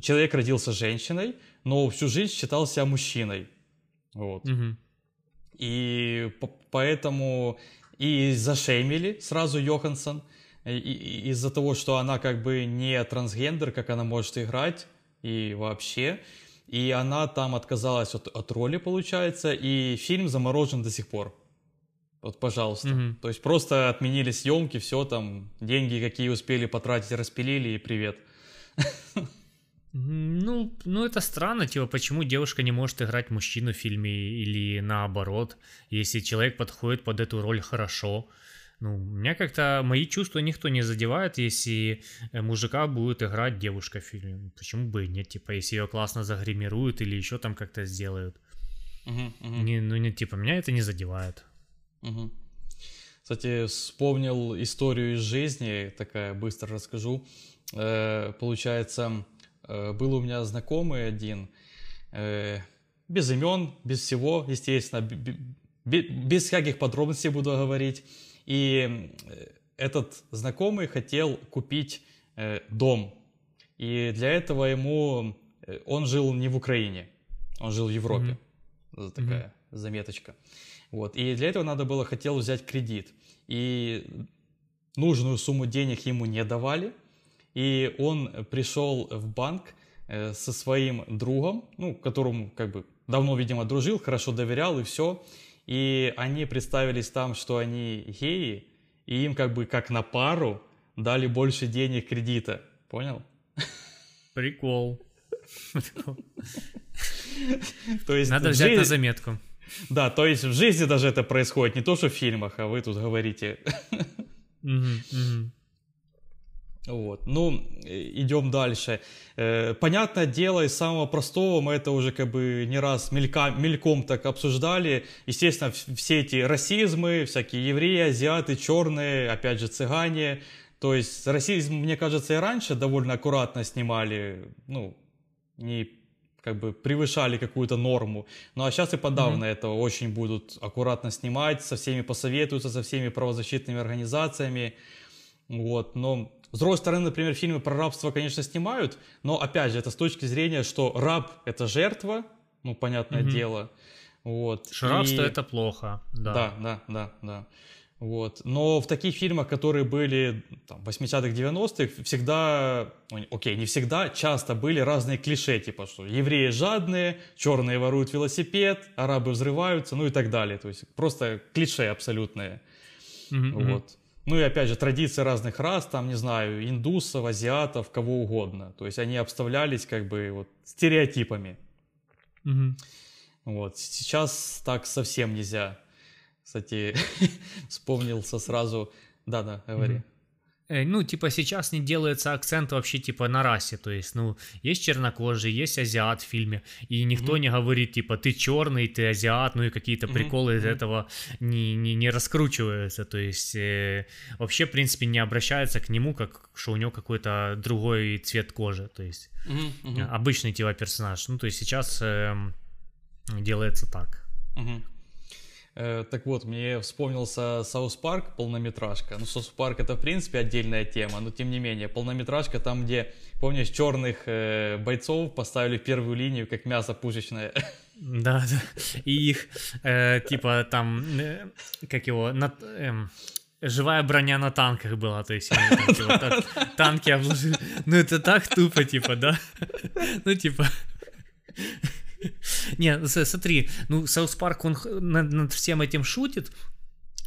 человек родился женщиной, но всю жизнь считал себя мужчиной. Вот. Mm-hmm. И по- поэтому и зашеймили сразу Йоханссон из-за того, что она как бы не трансгендер, как она может играть, и вообще. И она там отказалась от, от роли, получается, и фильм заморожен до сих пор. Вот, пожалуйста. Mm-hmm. То есть просто отменили съемки, все там, деньги, какие успели потратить, распилили, и привет. Ну, ну это странно, типа, почему девушка не может играть мужчину в фильме или наоборот, если человек подходит под эту роль хорошо. Ну, меня как-то мои чувства никто не задевает, если э, мужика будет играть девушка в фильме. Почему бы и нет? Типа, если ее классно загримируют или еще там как-то сделают. Uh-huh, uh-huh. Не, ну, не, типа, меня это не задевает. Uh-huh. Кстати, вспомнил историю из жизни, такая быстро расскажу. Э, получается, э, был у меня знакомый один, э, без имен, без всего, естественно, без всяких подробностей буду говорить. И э, этот знакомый хотел купить э, дом. И для этого ему... Э, он жил не в Украине, он жил в Европе. Mm-hmm. Такая mm-hmm. заметочка. Вот. И для этого надо было, хотел взять кредит. И нужную сумму денег ему не давали. И он пришел в банк со своим другом, ну, которому как бы давно, видимо, дружил, хорошо доверял и все и они представились там, что они геи, и им как бы как на пару дали больше денег кредита. Понял? Прикол. То есть Надо взять на заметку. Да, то есть в жизни даже это происходит, не то что в фильмах, а вы тут говорите. Вот. Ну, идем дальше. Э, понятное дело, из самого простого мы это уже как бы не раз мелька, мельком так обсуждали. Естественно, все эти расизмы, всякие евреи, азиаты, черные, опять же, цыгане. То есть расизм, мне кажется, и раньше довольно аккуратно снимали, ну, не как бы превышали какую-то норму. Ну а сейчас и подавно mm-hmm. это очень будут аккуратно снимать, со всеми посоветуются, со всеми правозащитными организациями. Вот, но с другой стороны, например, фильмы про рабство, конечно, снимают, но опять же, это с точки зрения, что раб это жертва, ну, понятное угу. дело. Вот. Что и... рабство это плохо, да. Да, да, да, да. Вот. Но в таких фильмах, которые были там, 80-х, 90-х, всегда, ну, окей, не всегда, часто были разные клише, типа, что евреи жадные, черные воруют велосипед, арабы взрываются, ну и так далее. То есть просто клише абсолютные. Mm-hmm. Вот. Ну и опять же, традиции разных рас, там, не знаю, индусов, азиатов, кого угодно. То есть они обставлялись как бы вот стереотипами. Угу. Вот. Сейчас так совсем нельзя. Кстати, вспомнился сразу... Да-да, говори. Угу. Э, ну, типа, сейчас не делается акцент вообще, типа, на расе, то есть, ну, есть чернокожий, есть азиат в фильме, и никто mm-hmm. не говорит, типа, ты черный, ты азиат, ну, и какие-то mm-hmm. приколы из этого не, не, не раскручиваются, то есть, э, вообще, в принципе, не обращаются к нему, как, что у него какой-то другой цвет кожи, то есть, mm-hmm. обычный, типа, персонаж, ну, то есть, сейчас э, делается так. Mm-hmm. Э, так вот, мне вспомнился South Park, полнометражка. Ну, South Park это, в принципе, отдельная тема, но тем не менее, полнометражка там, где, помнишь, черных э, бойцов поставили в первую линию, как мясо пушечное. Да, да. И их, э, типа, там, э, как его, на, э, живая броня на танках была, то есть они, там, типа, так, танки обложили. Ну, это так тупо, типа, да? Ну, типа... Не, смотри, ну, South Park, он над, над всем этим шутит,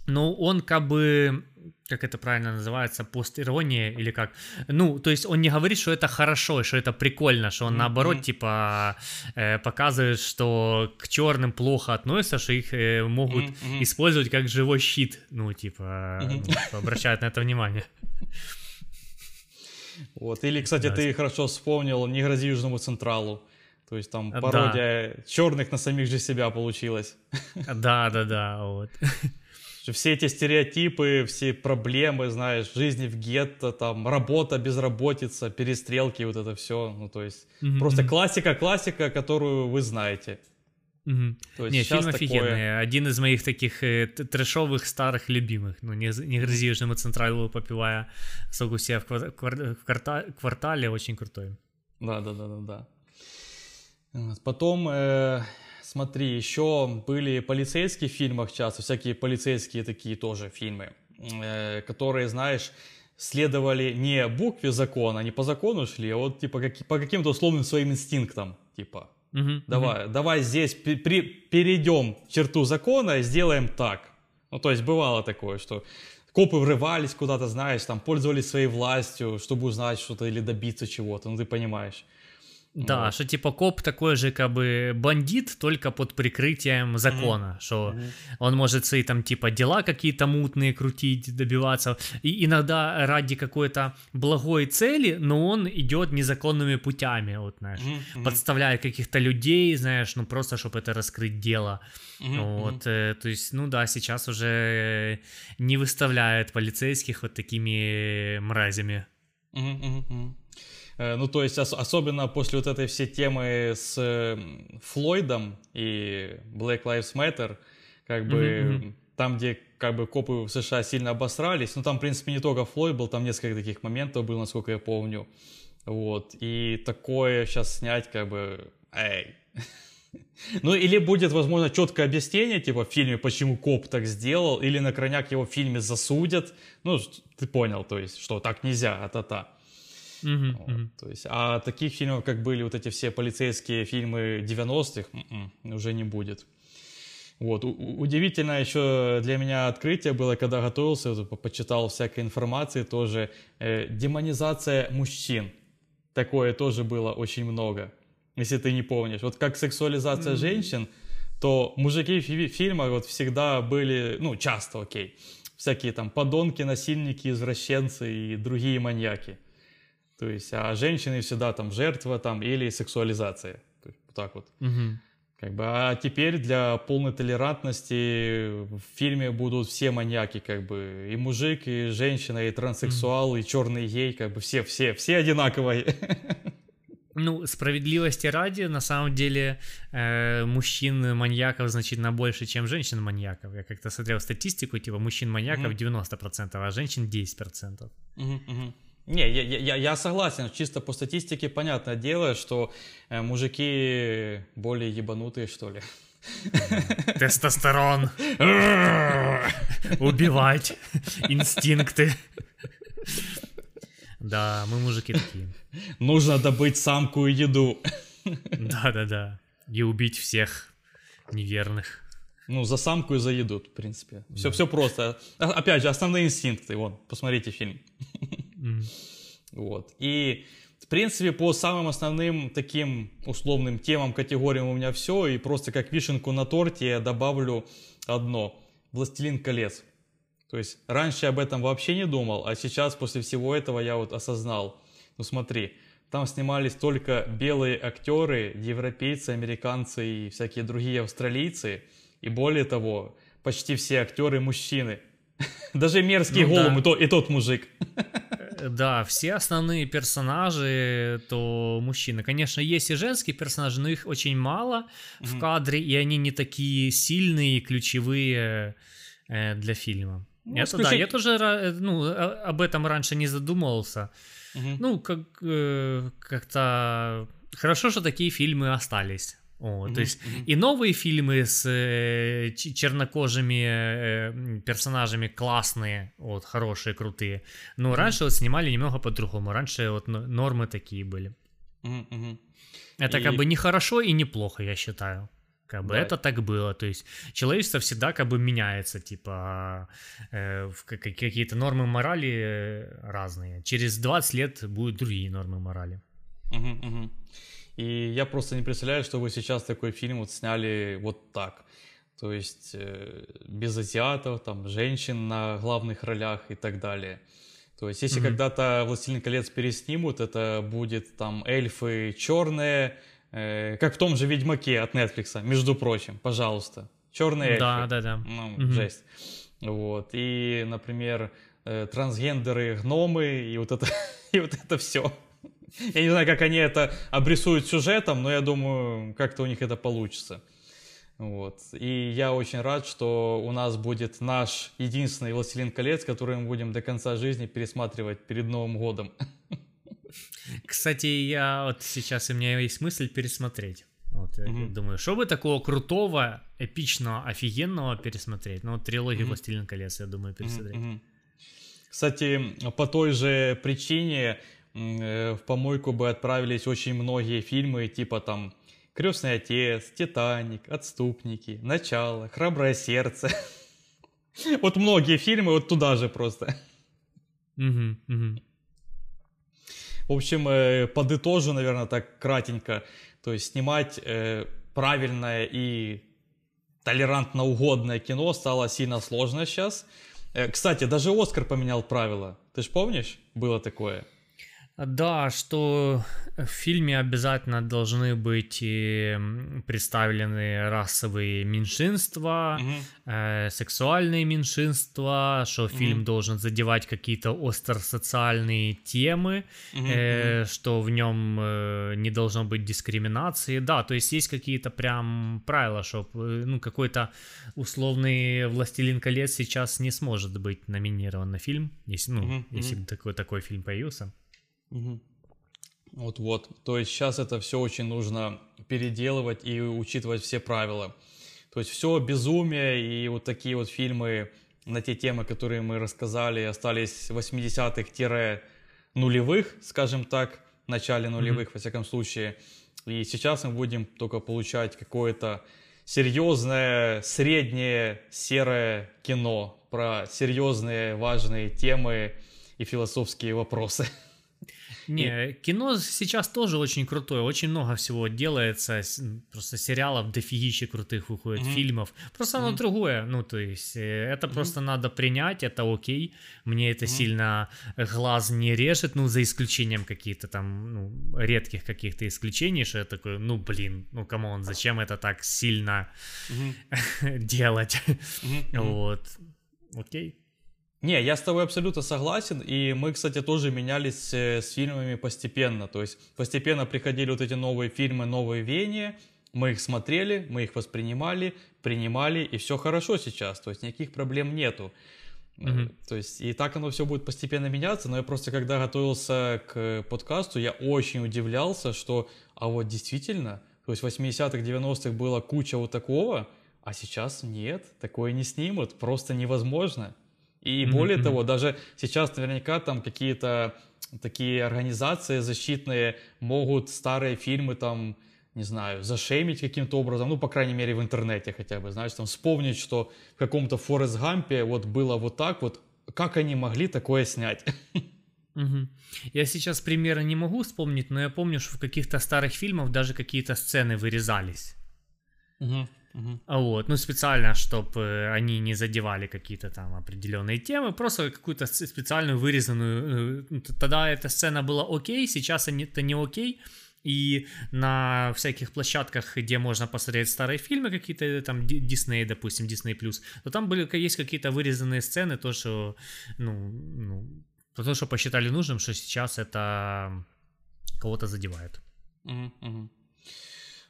но он как бы как это правильно называется, постирония или как. Ну, то есть он не говорит, что это хорошо, что это прикольно, что он mm-hmm. наоборот, типа, э, показывает, что к черным плохо относятся, что их э, могут mm-hmm. использовать как живой щит. Ну, типа, mm-hmm. ну, обращают на это внимание. Вот. Или, кстати, да. ты хорошо вспомнил «Не грози Южному Централу». То есть там пародия да. черных на самих же себя получилась. Да, да, да, вот. Все эти стереотипы, все проблемы, знаешь, жизни в гетто, там, работа, безработица, перестрелки, вот это все. Ну, то есть, mm-hmm. просто классика, классика, которую вы знаете. Угу. То есть не, фильм такое... офигенный. Один из моих таких э, трэшовых старых любимых. Ну, не, не грызи Южному Централу, попивая сок у себя в, квар- в кварта- квартале, очень крутой. Да, да, да, да, да. Потом, э, смотри, еще были полицейские в фильмах часто, всякие полицейские такие тоже фильмы, э, которые, знаешь, следовали не букве закона, не по закону шли, а вот типа как, по каким-то условным своим инстинктам. Типа, угу, давай, угу. давай здесь при, перейдем черту закона и сделаем так. Ну, то есть бывало такое, что копы врывались куда-то, знаешь, там пользовались своей властью, чтобы узнать что-то или добиться чего-то, ну ты понимаешь. Да, вот. что типа коп такой же как бы бандит, только под прикрытием закона, mm-hmm. что mm-hmm. он может свои там типа дела какие-то мутные крутить, добиваться, и иногда ради какой-то благой цели, но он идет незаконными путями, вот знаешь, mm-hmm. подставляет каких-то людей, знаешь, ну просто чтобы это раскрыть дело, mm-hmm. вот, э, то есть, ну да, сейчас уже не выставляет полицейских вот такими мразями. Mm-hmm. Э, ну, то есть, ос- особенно после вот этой всей темы с э, Флойдом и Black Lives Matter, как бы mm-hmm. там, где как бы копы в США сильно обосрались, ну, там, в принципе, не только Флойд был, там несколько таких моментов было, насколько я помню. Вот, и такое сейчас снять, как бы, эй. Ну, или будет, возможно, четкое объяснение, типа, в фильме, почему коп так сделал, или на крайняк его в фильме засудят. Ну, ты понял, то есть, что так нельзя, а-та-та. Mm-hmm, вот, mm-hmm. То есть, а таких фильмов, как были вот эти все полицейские фильмы 90-х, м-м, уже не будет. Вот. У- удивительно еще для меня открытие было, когда готовился, почитал всякой информации тоже, э, демонизация мужчин. Такое тоже было очень много, если ты не помнишь. Вот как сексуализация mm-hmm. женщин, то мужики в фильмах вот всегда были, ну, часто, окей, всякие там подонки, насильники, извращенцы и другие маньяки. То есть, а женщины всегда там жертва там или сексуализация. То есть, вот так вот. Угу. Как бы, а теперь для полной толерантности в фильме будут все маньяки, как бы и мужик, и женщина, и транссексуал, mm. и черный гей, как бы все, все, все одинаковые. Ну, справедливости ради, на самом деле, э, мужчин-маньяков значительно больше, чем женщин-маньяков. Я как-то смотрел статистику, типа мужчин-маньяков mm-hmm. 90%, а женщин 10%. Mm-hmm. Не, я, я, я согласен, чисто по статистике понятное дело, что э, мужики более ебанутые, что ли. Тестостерон. Убивать. Инстинкты. Да, мы мужики такие. Нужно добыть самку и еду. Да-да-да. И убить всех неверных. Ну, за самку и за еду, в принципе. Все, да. все просто. А, опять же, основные инстинкты. Вон, посмотрите фильм. Вот. И, в принципе, по самым основным таким условным темам, категориям у меня все. И просто как вишенку на торте я добавлю одно. «Властелин колец». То есть раньше я об этом вообще не думал, а сейчас после всего этого я вот осознал. Ну смотри, там снимались только белые актеры, европейцы, американцы и всякие другие австралийцы. И более того, почти все актеры мужчины. Даже мерзкий ну, голым да. и, то, и тот мужик. Да, все основные персонажи, то мужчины. Конечно, есть и женские персонажи, но их очень мало mm-hmm. в кадре, и они не такие сильные и ключевые э, для фильма. Ну, Это исключить... да, я тоже э, ну, об этом раньше не задумывался. Угу. Ну, как, э, как-то хорошо, что такие фильмы остались. О, mm-hmm. То есть mm-hmm. и новые фильмы с э, чернокожими э, персонажами классные, вот, хорошие, крутые. Но mm-hmm. раньше вот снимали немного по-другому. Раньше вот нормы такие были. Mm-hmm. Это и... как бы не хорошо и не плохо, я считаю. Как бы да. это так было. То есть человечество всегда как бы меняется, типа э, какие-то нормы морали э, разные. Через 20 лет будут другие нормы морали. Угу, угу. И я просто не представляю, что вы сейчас такой фильм вот сняли вот так. То есть э, без азиатов, там, женщин на главных ролях и так далее. То есть если mm-hmm. когда-то «Властелин колец» переснимут, это будет там эльфы черные, э, как в том же «Ведьмаке» от Netflix, между прочим, пожалуйста. Черные эльфы. Да, да, да. Ну, mm-hmm. жесть. Вот. И, например, э, трансгендеры, гномы, и вот это, и вот это все. Я не знаю, как они это обрисуют сюжетом, но я думаю, как-то у них это получится. Вот. И я очень рад, что у нас будет наш единственный «Властелин колец», который мы будем до конца жизни пересматривать перед Новым годом. Кстати, я вот сейчас у меня есть мысль пересмотреть. Вот, я mm-hmm. думаю, что бы такого крутого, эпичного, офигенного пересмотреть? Ну, вот трилогию mm-hmm. «Властелин колец», я думаю, пересмотреть. Mm-hmm. Кстати, по той же причине в помойку бы отправились очень многие фильмы, типа там «Крестный отец», «Титаник», «Отступники», «Начало», «Храброе сердце». Вот многие фильмы вот туда же просто. В общем, э, подытожу, наверное, так кратенько. То есть снимать э, правильное и толерантно угодное кино стало сильно сложно сейчас. Э, кстати, даже Оскар поменял правила. Ты же помнишь, было такое? Да, что в фильме обязательно должны быть представлены расовые меньшинства, угу. э, сексуальные меньшинства, что угу. фильм должен задевать какие-то остросоциальные темы, угу. э, что в нем э, не должно быть дискриминации. Да, то есть есть какие-то прям правила, что э, ну, какой-то условный «Властелин колец» сейчас не сможет быть номинирован на фильм, если, ну, угу. если бы такой, такой фильм появился. Угу. Вот-вот. То есть сейчас это все очень нужно переделывать и учитывать все правила. То есть все безумие и вот такие вот фильмы на те темы, которые мы рассказали, остались 80-х-нулевых, скажем так, в начале нулевых, mm-hmm. во всяком случае. И сейчас мы будем только получать какое-то серьезное, среднее, серое кино про серьезные, важные темы и философские вопросы. Не, и... кино сейчас тоже очень крутое, очень много всего делается, просто сериалов дофигища крутых выходит, mm-hmm. фильмов, просто mm-hmm. оно другое, ну то есть э, это mm-hmm. просто надо принять, это окей, мне это mm-hmm. сильно глаз не режет, ну за исключением каких-то там, ну, редких каких-то исключений, что я такой, ну блин, ну come on, зачем это так сильно mm-hmm. делать, mm-hmm. вот, окей. Не, я с тобой абсолютно согласен, и мы, кстати, тоже менялись э, с фильмами постепенно, то есть постепенно приходили вот эти новые фильмы, новые веяния, мы их смотрели, мы их воспринимали, принимали, и все хорошо сейчас, то есть никаких проблем нету. Mm-hmm. То есть и так оно все будет постепенно меняться, но я просто когда готовился к подкасту, я очень удивлялся, что, а вот действительно, то есть в 80-х, 90-х было куча вот такого, а сейчас нет, такое не снимут, просто невозможно. И более mm-hmm. того, даже сейчас наверняка там какие-то такие организации защитные могут старые фильмы там, не знаю, зашеймить каким-то образом, ну, по крайней мере, в интернете хотя бы, знаешь, там вспомнить, что в каком-то Форест Гампе вот было вот так вот, как они могли такое снять? Угу. Я сейчас примера не могу вспомнить, но я помню, что в каких-то старых фильмах даже какие-то сцены вырезались. Угу. Угу. Вот, ну специально, чтобы они не задевали какие-то там определенные темы, просто какую-то специальную вырезанную. Э, тогда эта сцена была окей, сейчас это не окей. И на всяких площадках, где можно посмотреть старые фильмы, какие-то там Дисней, допустим, Disney+, то там были, есть какие-то вырезанные сцены, то, что, ну, ну, то, что посчитали нужным, что сейчас это кого-то задевает. Угу, угу.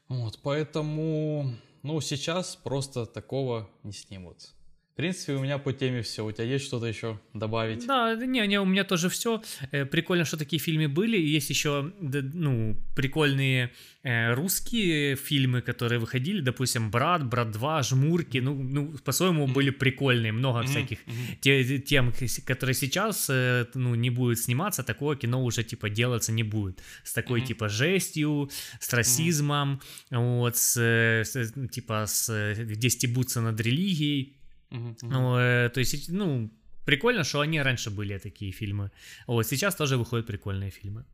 Вот, поэтому ну, сейчас просто такого не снимут. В принципе, у меня по теме все. У тебя есть что-то еще добавить? Да, не, не, у меня тоже все. Э, прикольно, что такие фильмы были. Есть еще, ну, прикольные э, русские фильмы, которые выходили, допустим, «Брат», «Брат 2», «Жмурки», ну, ну по-своему были прикольные, много всяких тем, которые сейчас, э, ну, не будут сниматься, такое кино уже, типа, делаться не будет. С такой, типа, жестью, с расизмом, вот, с, типа, с, где стебутся над религией, Ну, э, то есть, ну, прикольно, что они раньше были такие фильмы. Вот сейчас тоже выходят прикольные фильмы.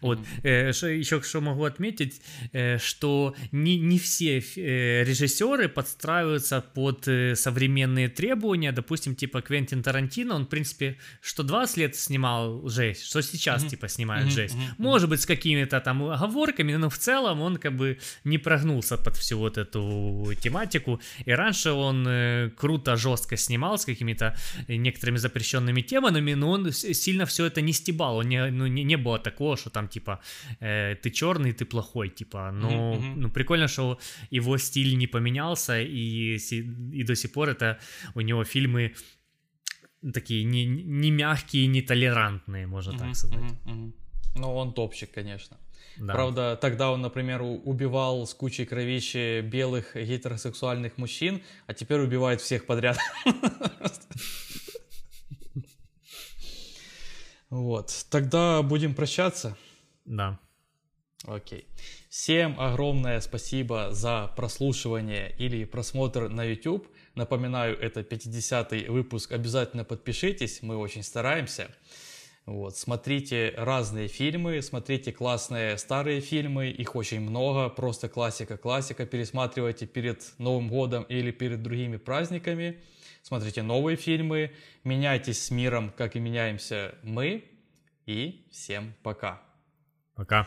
Вот, э, что, еще что могу отметить, э, что не, не все э, режиссеры подстраиваются под э, современные требования, допустим, типа Квентин Тарантино, он, в принципе, что 20 лет снимал жесть, что сейчас, mm-hmm. типа, снимает mm-hmm. жесть. Mm-hmm. Может быть, с какими-то там оговорками, но в целом он как бы не прогнулся под всю вот эту тематику, и раньше он э, круто, жестко снимал с какими-то некоторыми запрещенными темами, но он сильно все это не стебал, он не, ну, не, не было такого, что там типа э, ты черный, ты плохой, типа. Но mm-hmm. ну прикольно, что его стиль не поменялся и и до сих пор это у него фильмы такие не, не мягкие, не толерантные, можно mm-hmm. так сказать. Mm-hmm. Ну он топчик, конечно. Да. Правда, тогда он, например, убивал с кучей кровищи белых гетеросексуальных мужчин, а теперь убивает всех подряд. Вот, тогда будем прощаться. Да. Окей. Всем огромное спасибо за прослушивание или просмотр на YouTube. Напоминаю, это 50-й выпуск. Обязательно подпишитесь, мы очень стараемся. Вот, смотрите разные фильмы, смотрите классные старые фильмы, их очень много, просто классика-классика, пересматривайте перед Новым годом или перед другими праздниками, смотрите новые фильмы, меняйтесь с миром, как и меняемся мы, и всем пока. Пока.